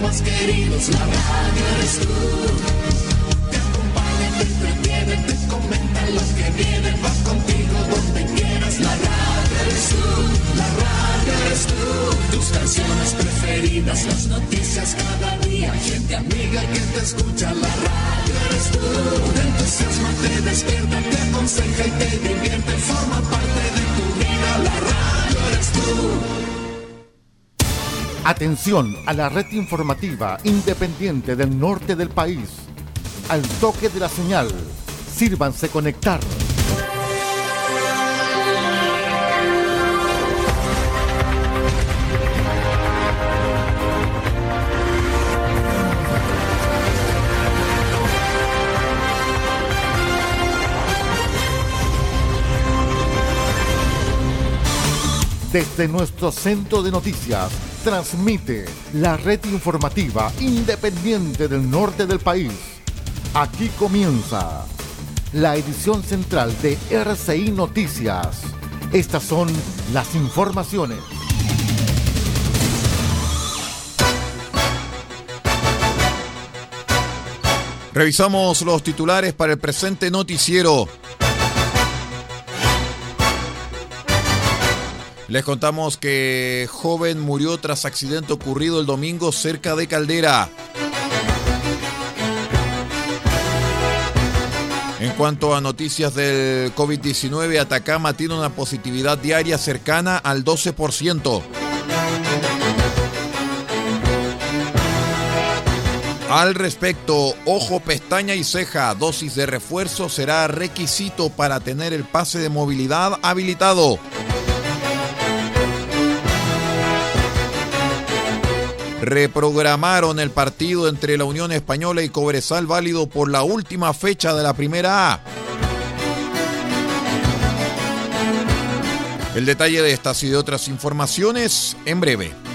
los más queridos, la radio eres tú. Te acompaña, te entretiene, te comenta lo que viene, va contigo donde quieras, la radio eres tú, la radio eres tú. Tus canciones preferidas, las noticias cada día, gente amiga que te escucha, la radio eres tú. Te entusiasma, te despierta, te aconseja y te divierte, forma parte de tu vida, la radio eres tú. Atención a la red informativa independiente del norte del país. Al toque de la señal, sírvanse conectar. Desde nuestro centro de noticias, transmite la red informativa independiente del norte del país. Aquí comienza la edición central de RCI Noticias. Estas son las informaciones. Revisamos los titulares para el presente noticiero. Les contamos que joven murió tras accidente ocurrido el domingo cerca de Caldera. En cuanto a noticias del COVID-19, Atacama tiene una positividad diaria cercana al 12%. Al respecto, ojo, pestaña y ceja, dosis de refuerzo será requisito para tener el pase de movilidad habilitado. Reprogramaron el partido entre la Unión Española y Cobresal válido por la última fecha de la primera A. El detalle de estas y de otras informaciones en breve.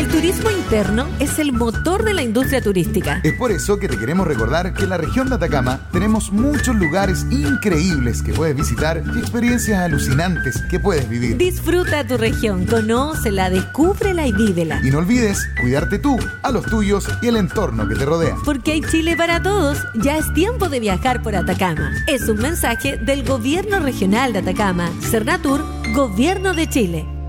El turismo interno es el motor de la industria turística. Es por eso que te queremos recordar que en la región de Atacama tenemos muchos lugares increíbles que puedes visitar y experiencias alucinantes que puedes vivir. Disfruta tu región, conócela, descúbrela y vívela. Y no olvides cuidarte tú, a los tuyos y el entorno que te rodea. Porque hay Chile para todos, ya es tiempo de viajar por Atacama. Es un mensaje del Gobierno Regional de Atacama, Cernatur, Gobierno de Chile.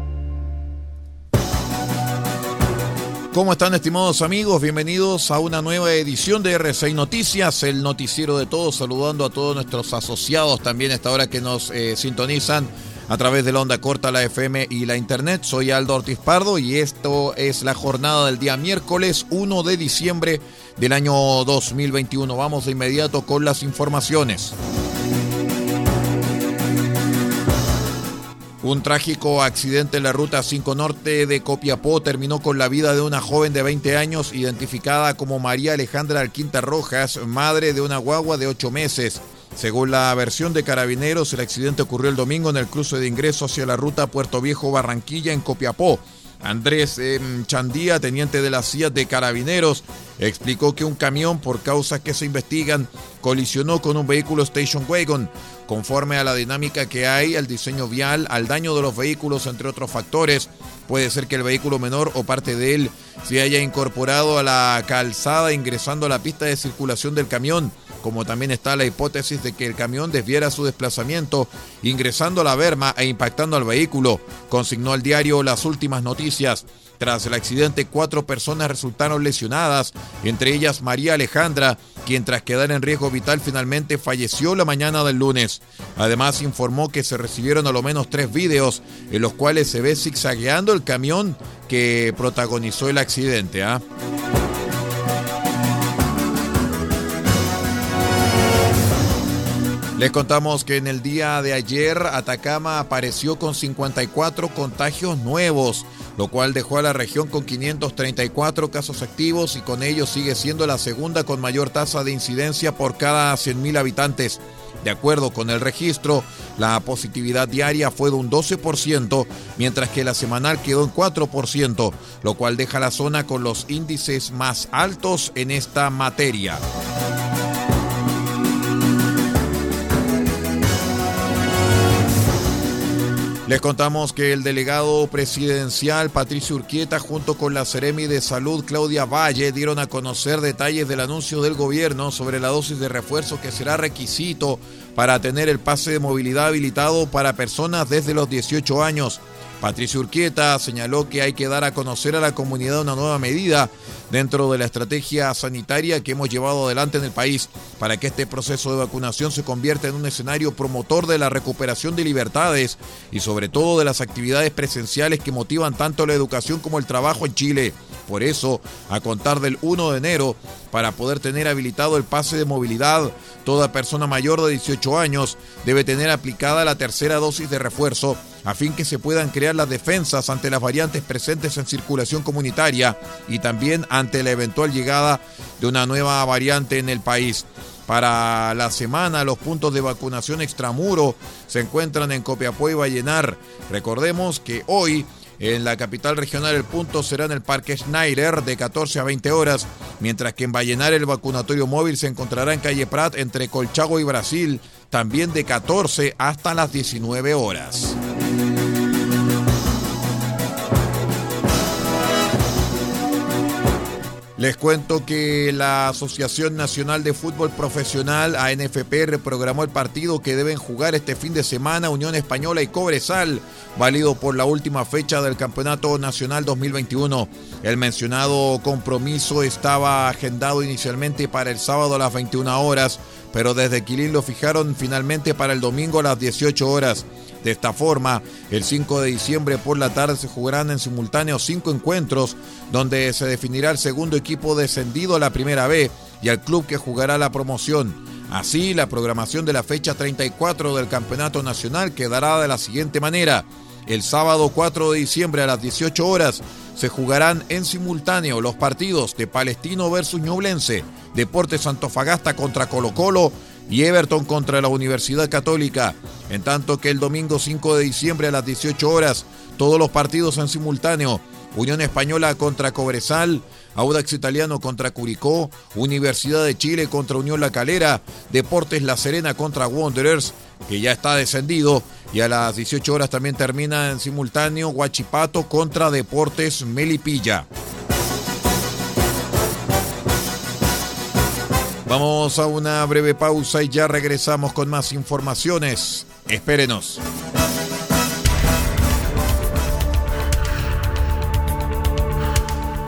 ¿Cómo están estimados amigos? Bienvenidos a una nueva edición de R6 Noticias, el noticiero de todos, saludando a todos nuestros asociados también a esta hora que nos eh, sintonizan a través de la onda corta, la FM y la internet. Soy Aldo Ortiz Pardo y esto es la jornada del día miércoles 1 de diciembre del año 2021. Vamos de inmediato con las informaciones. Un trágico accidente en la ruta 5 Norte de Copiapó terminó con la vida de una joven de 20 años identificada como María Alejandra Alquinta Rojas, madre de una guagua de 8 meses. Según la versión de carabineros, el accidente ocurrió el domingo en el cruce de ingreso hacia la ruta Puerto Viejo Barranquilla en Copiapó. Andrés Chandía, teniente de la CIA de Carabineros, explicó que un camión, por causas que se investigan, colisionó con un vehículo Station Wagon. Conforme a la dinámica que hay, al diseño vial, al daño de los vehículos, entre otros factores, puede ser que el vehículo menor o parte de él se haya incorporado a la calzada ingresando a la pista de circulación del camión como también está la hipótesis de que el camión desviara su desplazamiento ingresando a la berma e impactando al vehículo, consignó al diario Las Últimas Noticias. Tras el accidente, cuatro personas resultaron lesionadas, entre ellas María Alejandra, quien tras quedar en riesgo vital finalmente falleció la mañana del lunes. Además, informó que se recibieron a lo menos tres videos en los cuales se ve zigzagueando el camión que protagonizó el accidente. ¿ah? Les contamos que en el día de ayer Atacama apareció con 54 contagios nuevos, lo cual dejó a la región con 534 casos activos y con ello sigue siendo la segunda con mayor tasa de incidencia por cada 100.000 habitantes. De acuerdo con el registro, la positividad diaria fue de un 12%, mientras que la semanal quedó en 4%, lo cual deja la zona con los índices más altos en esta materia. Les contamos que el delegado presidencial Patricio Urquieta junto con la Seremi de Salud Claudia Valle dieron a conocer detalles del anuncio del gobierno sobre la dosis de refuerzo que será requisito para tener el pase de movilidad habilitado para personas desde los 18 años. Patricio Urquieta señaló que hay que dar a conocer a la comunidad una nueva medida dentro de la estrategia sanitaria que hemos llevado adelante en el país para que este proceso de vacunación se convierta en un escenario promotor de la recuperación de libertades y sobre todo de las actividades presenciales que motivan tanto la educación como el trabajo en Chile. Por eso, a contar del 1 de enero, para poder tener habilitado el pase de movilidad, toda persona mayor de 18 años debe tener aplicada la tercera dosis de refuerzo a fin que se puedan crear las defensas ante las variantes presentes en circulación comunitaria y también ante la eventual llegada de una nueva variante en el país. Para la semana, los puntos de vacunación extramuro se encuentran en Copiapó y Vallenar. Recordemos que hoy en la capital regional el punto será en el Parque Schneider de 14 a 20 horas, mientras que en Vallenar el vacunatorio móvil se encontrará en calle Prat entre Colchago y Brasil, también de 14 hasta las 19 horas. Les cuento que la Asociación Nacional de Fútbol Profesional, ANFP, reprogramó el partido que deben jugar este fin de semana Unión Española y Cobresal, válido por la última fecha del Campeonato Nacional 2021. El mencionado compromiso estaba agendado inicialmente para el sábado a las 21 horas, pero desde Quilín lo fijaron finalmente para el domingo a las 18 horas. De esta forma, el 5 de diciembre por la tarde se jugarán en simultáneo cinco encuentros, donde se definirá el segundo equipo descendido a la primera B y al club que jugará la promoción. Así, la programación de la fecha 34 del Campeonato Nacional quedará de la siguiente manera. El sábado 4 de diciembre a las 18 horas se jugarán en simultáneo los partidos de Palestino versus Ñublense, Deportes Antofagasta contra Colo Colo y Everton contra la Universidad Católica. En tanto que el domingo 5 de diciembre a las 18 horas, todos los partidos en simultáneo. Unión Española contra Cobresal, Audax Italiano contra Curicó, Universidad de Chile contra Unión La Calera, Deportes La Serena contra Wanderers, que ya está descendido, y a las 18 horas también termina en simultáneo Huachipato contra Deportes Melipilla. Vamos a una breve pausa y ya regresamos con más informaciones. Espérenos.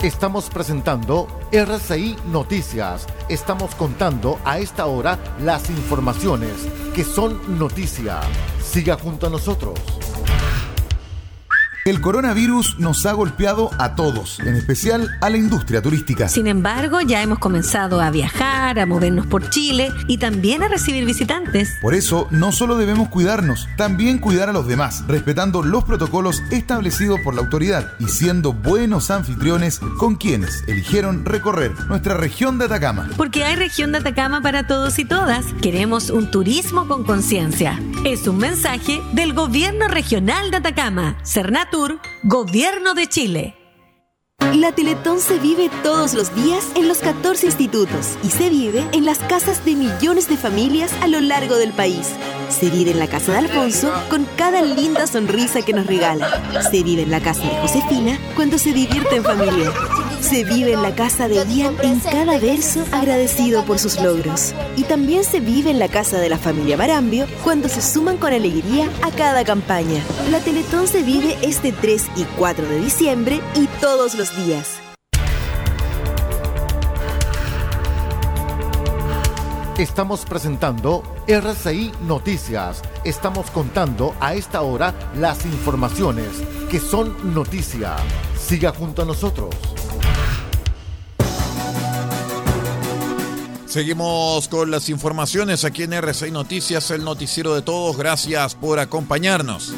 Estamos presentando RCI Noticias. Estamos contando a esta hora las informaciones que son noticia. Siga junto a nosotros. El coronavirus nos ha golpeado a todos, en especial a la industria turística. Sin embargo, ya hemos comenzado a viajar, a movernos por Chile y también a recibir visitantes. Por eso, no solo debemos cuidarnos, también cuidar a los demás, respetando los protocolos establecidos por la autoridad y siendo buenos anfitriones con quienes eligieron recorrer nuestra región de Atacama. Porque hay región de Atacama para todos y todas. Queremos un turismo con conciencia. Es un mensaje del Gobierno Regional de Atacama, Gobierno de Chile. La Teletón se vive todos los días en los 14 institutos y se vive en las casas de millones de familias a lo largo del país. Se vive en la casa de Alfonso con cada linda sonrisa que nos regala. Se vive en la casa de Josefina cuando se divierte en familia. Se vive en la casa de Ian en cada verso agradecido por sus logros. Y también se vive en la casa de la familia Barambio cuando se suman con alegría a cada campaña. La Teletón se vive este 3 y 4 de diciembre y todos los días. Estamos presentando RCI Noticias. Estamos contando a esta hora las informaciones que son noticia. Siga junto a nosotros. Seguimos con las informaciones aquí en RCI Noticias, el noticiero de todos. Gracias por acompañarnos.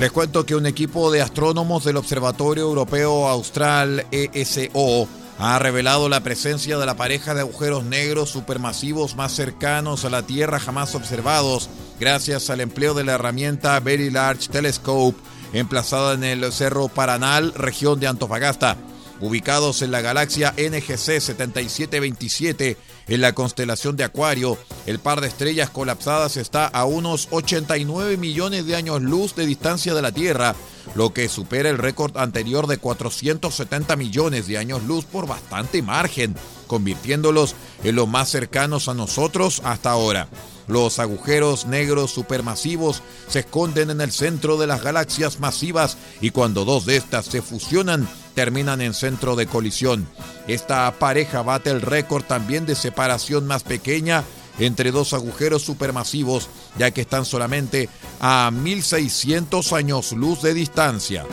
Les cuento que un equipo de astrónomos del Observatorio Europeo Austral ESO ha revelado la presencia de la pareja de agujeros negros supermasivos más cercanos a la Tierra jamás observados, gracias al empleo de la herramienta Very Large Telescope, emplazada en el Cerro Paranal, región de Antofagasta. Ubicados en la galaxia NGC 7727, en la constelación de Acuario, el par de estrellas colapsadas está a unos 89 millones de años luz de distancia de la Tierra, lo que supera el récord anterior de 470 millones de años luz por bastante margen, convirtiéndolos en los más cercanos a nosotros hasta ahora. Los agujeros negros supermasivos se esconden en el centro de las galaxias masivas y cuando dos de estas se fusionan, terminan en centro de colisión. Esta pareja bate el récord también de separación más pequeña entre dos agujeros supermasivos, ya que están solamente a 1600 años luz de distancia.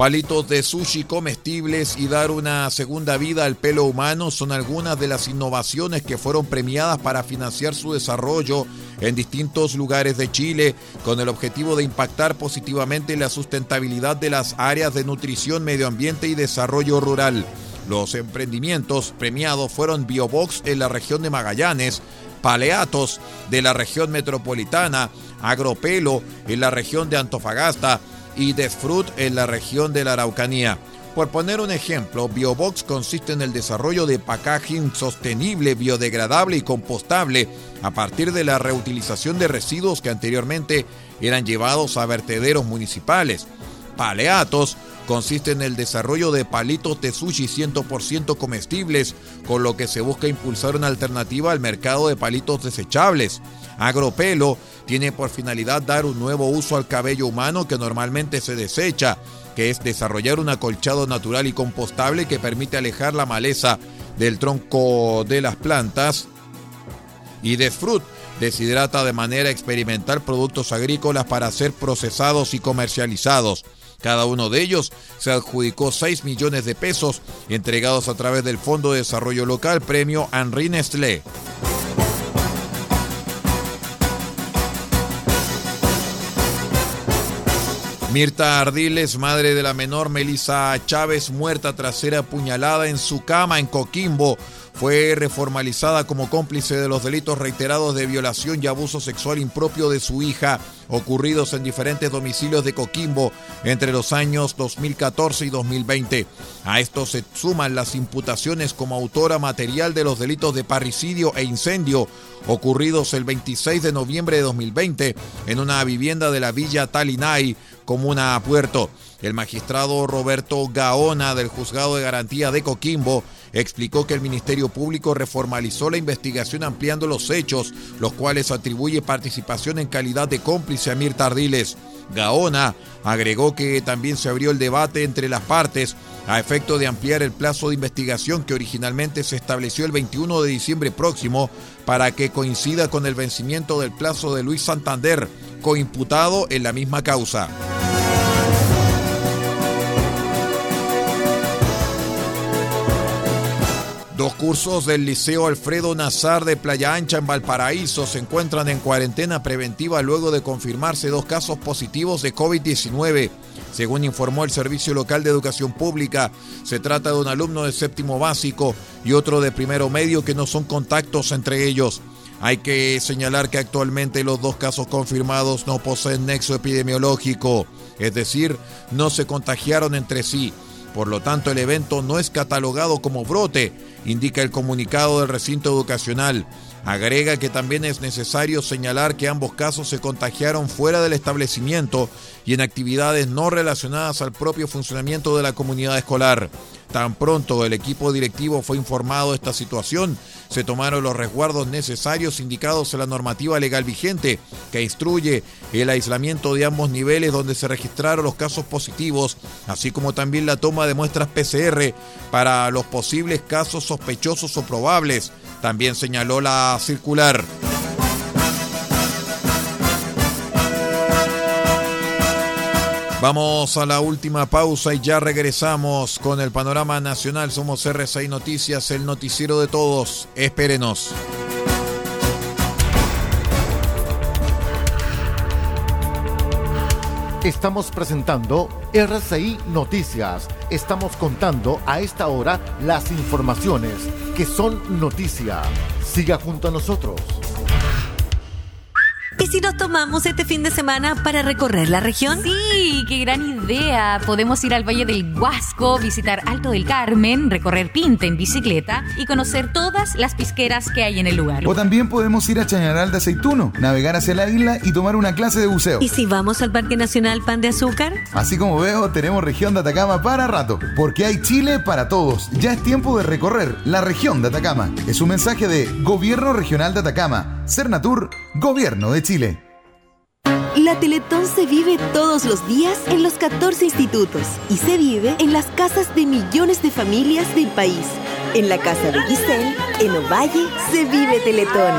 Palitos de sushi comestibles y dar una segunda vida al pelo humano son algunas de las innovaciones que fueron premiadas para financiar su desarrollo en distintos lugares de Chile con el objetivo de impactar positivamente la sustentabilidad de las áreas de nutrición, medio ambiente y desarrollo rural. Los emprendimientos premiados fueron Biobox en la región de Magallanes, Paleatos de la región metropolitana, Agropelo en la región de Antofagasta, y Desfrut en la región de la Araucanía. Por poner un ejemplo, Biobox consiste en el desarrollo de packaging sostenible, biodegradable y compostable a partir de la reutilización de residuos que anteriormente eran llevados a vertederos municipales. Paleatos consiste en el desarrollo de palitos de sushi 100% comestibles, con lo que se busca impulsar una alternativa al mercado de palitos desechables. Agropelo tiene por finalidad dar un nuevo uso al cabello humano que normalmente se desecha, que es desarrollar un acolchado natural y compostable que permite alejar la maleza del tronco de las plantas. Y Desfrut deshidrata de manera experimental productos agrícolas para ser procesados y comercializados. Cada uno de ellos se adjudicó 6 millones de pesos entregados a través del Fondo de Desarrollo Local Premio Henri Nestlé. Mirta Ardiles, madre de la menor Melissa Chávez, muerta tras ser apuñalada en su cama en Coquimbo, fue reformalizada como cómplice de los delitos reiterados de violación y abuso sexual impropio de su hija, ocurridos en diferentes domicilios de Coquimbo entre los años 2014 y 2020. A esto se suman las imputaciones como autora material de los delitos de parricidio e incendio ocurridos el 26 de noviembre de 2020 en una vivienda de la villa Talinay, comuna Puerto. El magistrado Roberto Gaona del Juzgado de Garantía de Coquimbo explicó que el Ministerio Público reformalizó la investigación ampliando los hechos, los cuales atribuye participación en calidad de cómplice a Mirta Ardiles. Gaona agregó que también se abrió el debate entre las partes a efecto de ampliar el plazo de investigación que originalmente se estableció el 21 de diciembre próximo para que coincida con el vencimiento del plazo de Luis Santander, coimputado en la misma causa. Dos cursos del Liceo Alfredo Nazar de Playa Ancha en Valparaíso se encuentran en cuarentena preventiva luego de confirmarse dos casos positivos de COVID-19. Según informó el Servicio Local de Educación Pública, se trata de un alumno de séptimo básico y otro de primero medio que no son contactos entre ellos. Hay que señalar que actualmente los dos casos confirmados no poseen nexo epidemiológico, es decir, no se contagiaron entre sí. Por lo tanto, el evento no es catalogado como brote, indica el comunicado del recinto educacional. Agrega que también es necesario señalar que ambos casos se contagiaron fuera del establecimiento y en actividades no relacionadas al propio funcionamiento de la comunidad escolar. Tan pronto el equipo directivo fue informado de esta situación, se tomaron los resguardos necesarios indicados en la normativa legal vigente, que instruye el aislamiento de ambos niveles donde se registraron los casos positivos, así como también la toma de muestras PCR para los posibles casos sospechosos o probables. También señaló la circular. Vamos a la última pausa y ya regresamos con el panorama nacional. Somos R6 Noticias, el noticiero de todos. Espérenos. Estamos presentando RCI Noticias. Estamos contando a esta hora las informaciones que son noticia. Siga junto a nosotros. ¿Y si nos tomamos este fin de semana para recorrer la región? Sí, qué gran idea. Podemos ir al Valle del Huasco, visitar Alto del Carmen, recorrer Pinta en bicicleta y conocer todas las pisqueras que hay en el lugar. O también podemos ir a Chañaral de Aceituno, navegar hacia la isla y tomar una clase de buceo. ¿Y si vamos al Parque Nacional Pan de Azúcar? Así como veo, tenemos región de Atacama para rato, porque hay Chile para todos. Ya es tiempo de recorrer la región de Atacama. Es un mensaje de Gobierno Regional de Atacama, Cernatur, Gobierno de Chile. La Teletón se vive todos los días en los 14 institutos y se vive en las casas de millones de familias del país. En la casa de Giselle, en Ovalle, se vive Teletón.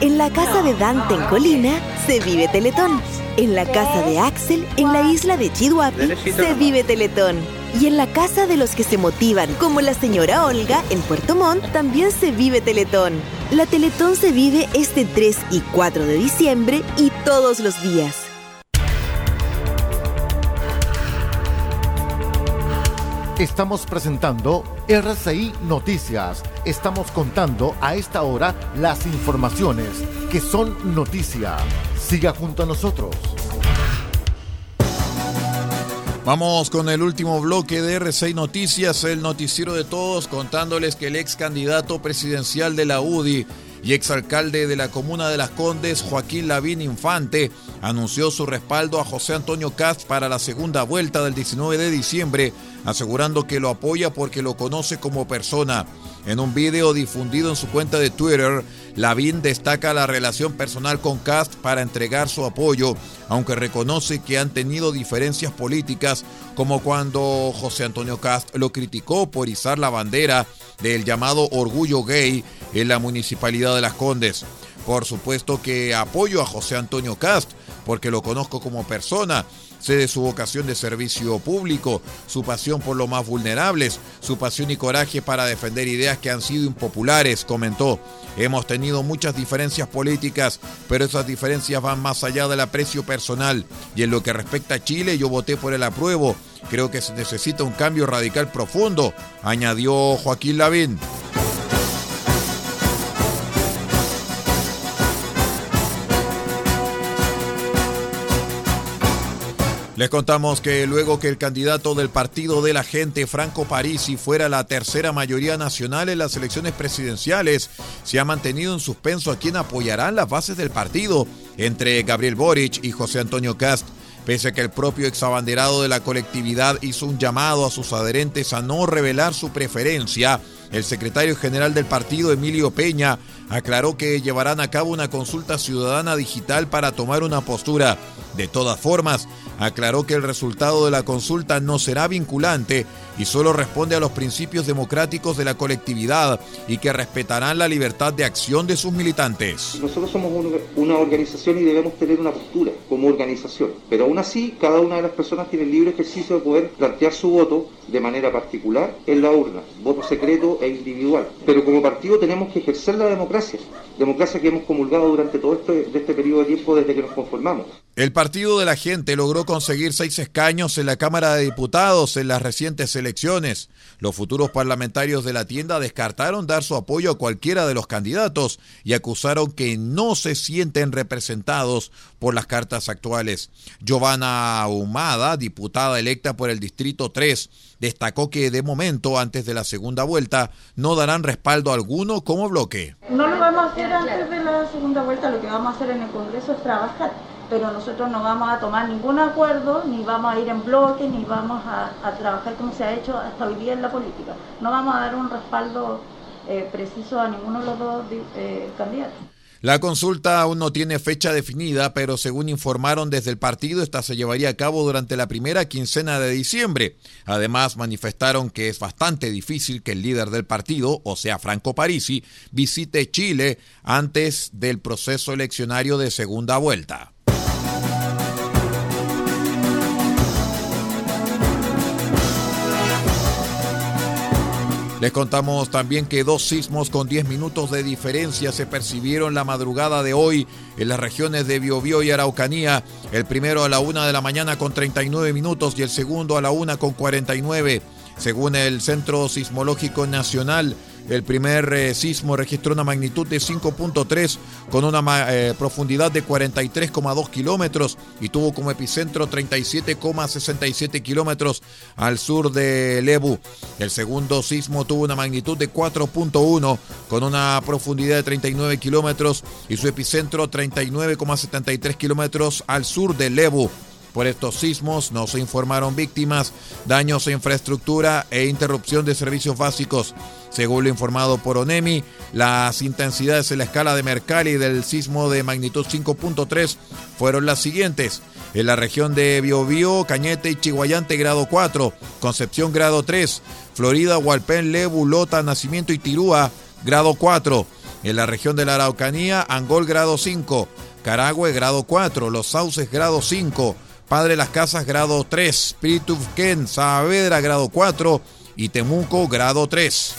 En la casa de Dante en Colina, se vive Teletón. En la casa de Axel, en la isla de Chihuahua, se vive Teletón. Y en la casa de los que se motivan, como la señora Olga en Puerto Montt, también se vive Teletón. La Teletón se vive este 3 y 4 de diciembre y todos los días. Estamos presentando RCI Noticias. Estamos contando a esta hora las informaciones que son noticia. Siga junto a nosotros. Vamos con el último bloque de R6 Noticias, el noticiero de todos, contándoles que el ex candidato presidencial de la UDI y exalcalde de la comuna de Las Condes, Joaquín Lavín Infante, anunció su respaldo a José Antonio Cast para la segunda vuelta del 19 de diciembre, asegurando que lo apoya porque lo conoce como persona. En un video difundido en su cuenta de Twitter, Lavín destaca la relación personal con Cast para entregar su apoyo, aunque reconoce que han tenido diferencias políticas, como cuando José Antonio Cast lo criticó por izar la bandera del llamado orgullo gay en la municipalidad de Las Condes. Por supuesto que apoyo a José Antonio Cast, porque lo conozco como persona de su vocación de servicio público, su pasión por los más vulnerables, su pasión y coraje para defender ideas que han sido impopulares, comentó. Hemos tenido muchas diferencias políticas, pero esas diferencias van más allá del aprecio personal. Y en lo que respecta a Chile, yo voté por el apruebo. Creo que se necesita un cambio radical profundo, añadió Joaquín Lavín. Les contamos que luego que el candidato del Partido de la Gente, Franco Parisi, fuera la tercera mayoría nacional en las elecciones presidenciales, se ha mantenido en suspenso a quien apoyarán las bases del partido entre Gabriel Boric y José Antonio Cast. Pese a que el propio exabanderado de la colectividad hizo un llamado a sus adherentes a no revelar su preferencia, el secretario general del partido, Emilio Peña, aclaró que llevarán a cabo una consulta ciudadana digital para tomar una postura. De todas formas, aclaró que el resultado de la consulta no será vinculante y solo responde a los principios democráticos de la colectividad y que respetarán la libertad de acción de sus militantes. Nosotros somos una organización y debemos tener una postura como organización, pero aún así cada una de las personas tiene el libre ejercicio de poder plantear su voto de manera particular en la urna, voto secreto e individual. Pero como partido tenemos que ejercer la democracia, democracia que hemos comulgado durante todo este, este periodo de tiempo desde que nos conformamos. El Partido de la Gente logró conseguir seis escaños en la Cámara de Diputados en las recientes elecciones. Los futuros parlamentarios de la tienda descartaron dar su apoyo a cualquiera de los candidatos y acusaron que no se sienten representados por las cartas actuales. Giovanna Humada, diputada electa por el Distrito 3, destacó que de momento, antes de la segunda vuelta, no darán respaldo alguno como bloque. No lo vamos a hacer antes de la segunda vuelta, lo que vamos a hacer en el Congreso es trabajar pero nosotros no vamos a tomar ningún acuerdo, ni vamos a ir en bloque, ni vamos a, trabajar como se ha hecho hasta hoy día en la política. No vamos a dar un respaldo eh, preciso a ninguno de los dos eh, candidatos. La consulta aún no tiene fecha definida, pero según informaron desde el partido, esta se llevaría a cabo durante la primera quincena de diciembre. Además, manifestaron que es bastante difícil que el líder del partido, o sea, Franco Parisi, visite Chile antes del proceso eleccionario de segunda vuelta. Les contamos también que dos sismos con 10 minutos de diferencia se percibieron la madrugada de hoy en las regiones de Biobío y Araucanía. El primero a la una de la mañana con 39 minutos y el segundo a la una con 49. Según el Centro Sismológico Nacional, El primer eh, sismo registró una magnitud de 5.3 con una eh, profundidad de 43,2 kilómetros y tuvo como epicentro 37,67 kilómetros al sur de Lebu. El segundo sismo tuvo una magnitud de 4.1 con una profundidad de 39 kilómetros y su epicentro 39,73 kilómetros al sur de Lebu. Por estos sismos no se informaron víctimas, daños a infraestructura e interrupción de servicios básicos. Según lo informado por ONEMI, las intensidades en la escala de Mercalli del sismo de magnitud 5.3 fueron las siguientes. En la región de Biobío, Cañete y Chihuayante grado 4, Concepción grado 3, Florida, Hualpén, Lebu, Lota, Nacimiento y Tirúa grado 4. En la región de la Araucanía, Angol grado 5, Caragüe grado 4, Los Sauces grado 5, Padre Las Casas grado 3, Ken, Saavedra grado 4 y Temuco grado 3.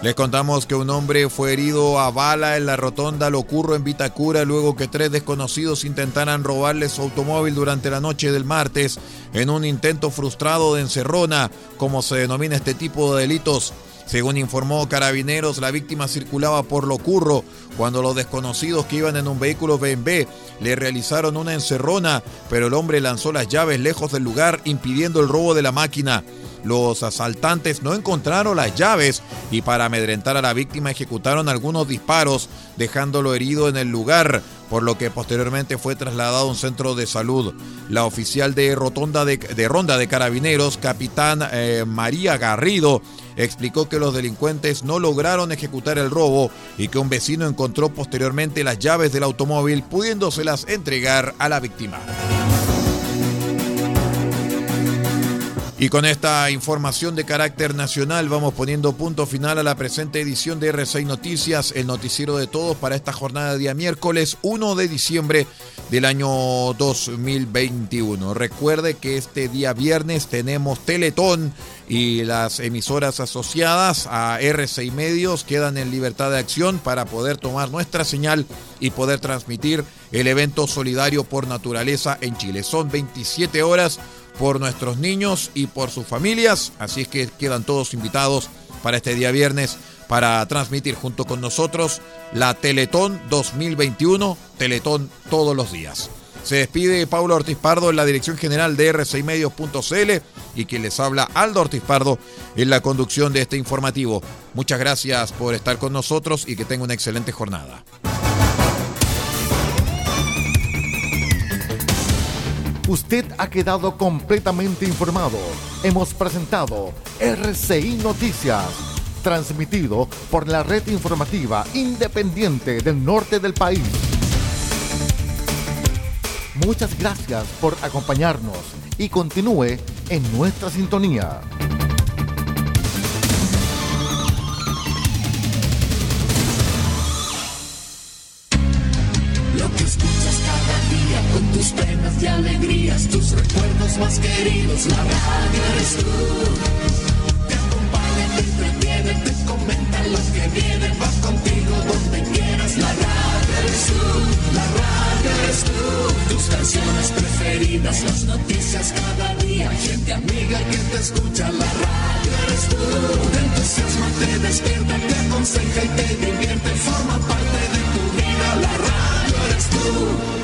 Les contamos que un hombre fue herido a bala en la rotonda Locurro en Vitacura luego que tres desconocidos intentaran robarle su automóvil durante la noche del martes en un intento frustrado de encerrona, como se denomina este tipo de delitos. Según informó Carabineros, la víctima circulaba por Locurro cuando los desconocidos que iban en un vehículo BMW le realizaron una encerrona, pero el hombre lanzó las llaves lejos del lugar impidiendo el robo de la máquina. Los asaltantes no encontraron las llaves y para amedrentar a la víctima ejecutaron algunos disparos, dejándolo herido en el lugar, por lo que posteriormente fue trasladado a un centro de salud. La oficial de, rotonda de, Ronda de Carabineros, capitán eh, María Garrido, explicó que los delincuentes no lograron ejecutar el robo y que un vecino encontró posteriormente las llaves del automóvil pudiéndoselas entregar a la víctima. Y con esta información de carácter nacional vamos poniendo punto final a la presente edición de R6 Noticias, el noticiero de todos para esta jornada de día miércoles 1 de diciembre del año 2021. Recuerde que este día viernes tenemos Teletón y las emisoras asociadas a R6 Medios quedan en libertad de acción para poder tomar nuestra señal y poder transmitir el evento solidario por naturaleza en Chile. Son 27 horas por nuestros niños y por sus familias. Así es que quedan todos invitados para este día viernes para transmitir junto con nosotros la Teletón 2021, Teletón todos los días. Se despide Paulo Ortiz Pardo en la dirección general de r6medios.cl y quien les habla Aldo Ortiz Pardo en la conducción de este informativo. Muchas gracias por estar con nosotros y que tenga una excelente jornada. Usted ha quedado completamente informado. Hemos presentado RCI Noticias, transmitido por la red informativa independiente del norte del país. Muchas gracias por acompañarnos y continúe en nuestra sintonía. Tus penas y alegrías, tus recuerdos más queridos. La radio eres tú. Te acompaña, te entretiene, te comenta lo que viene. Va contigo donde quieras. La radio eres tú. La radio eres tú. Tus canciones preferidas, las noticias cada día. Gente amiga que te escucha. La radio eres tú. Te entusiasma, te despierta, te aconseja y te divierte. Forma parte de tu vida. La radio eres tú.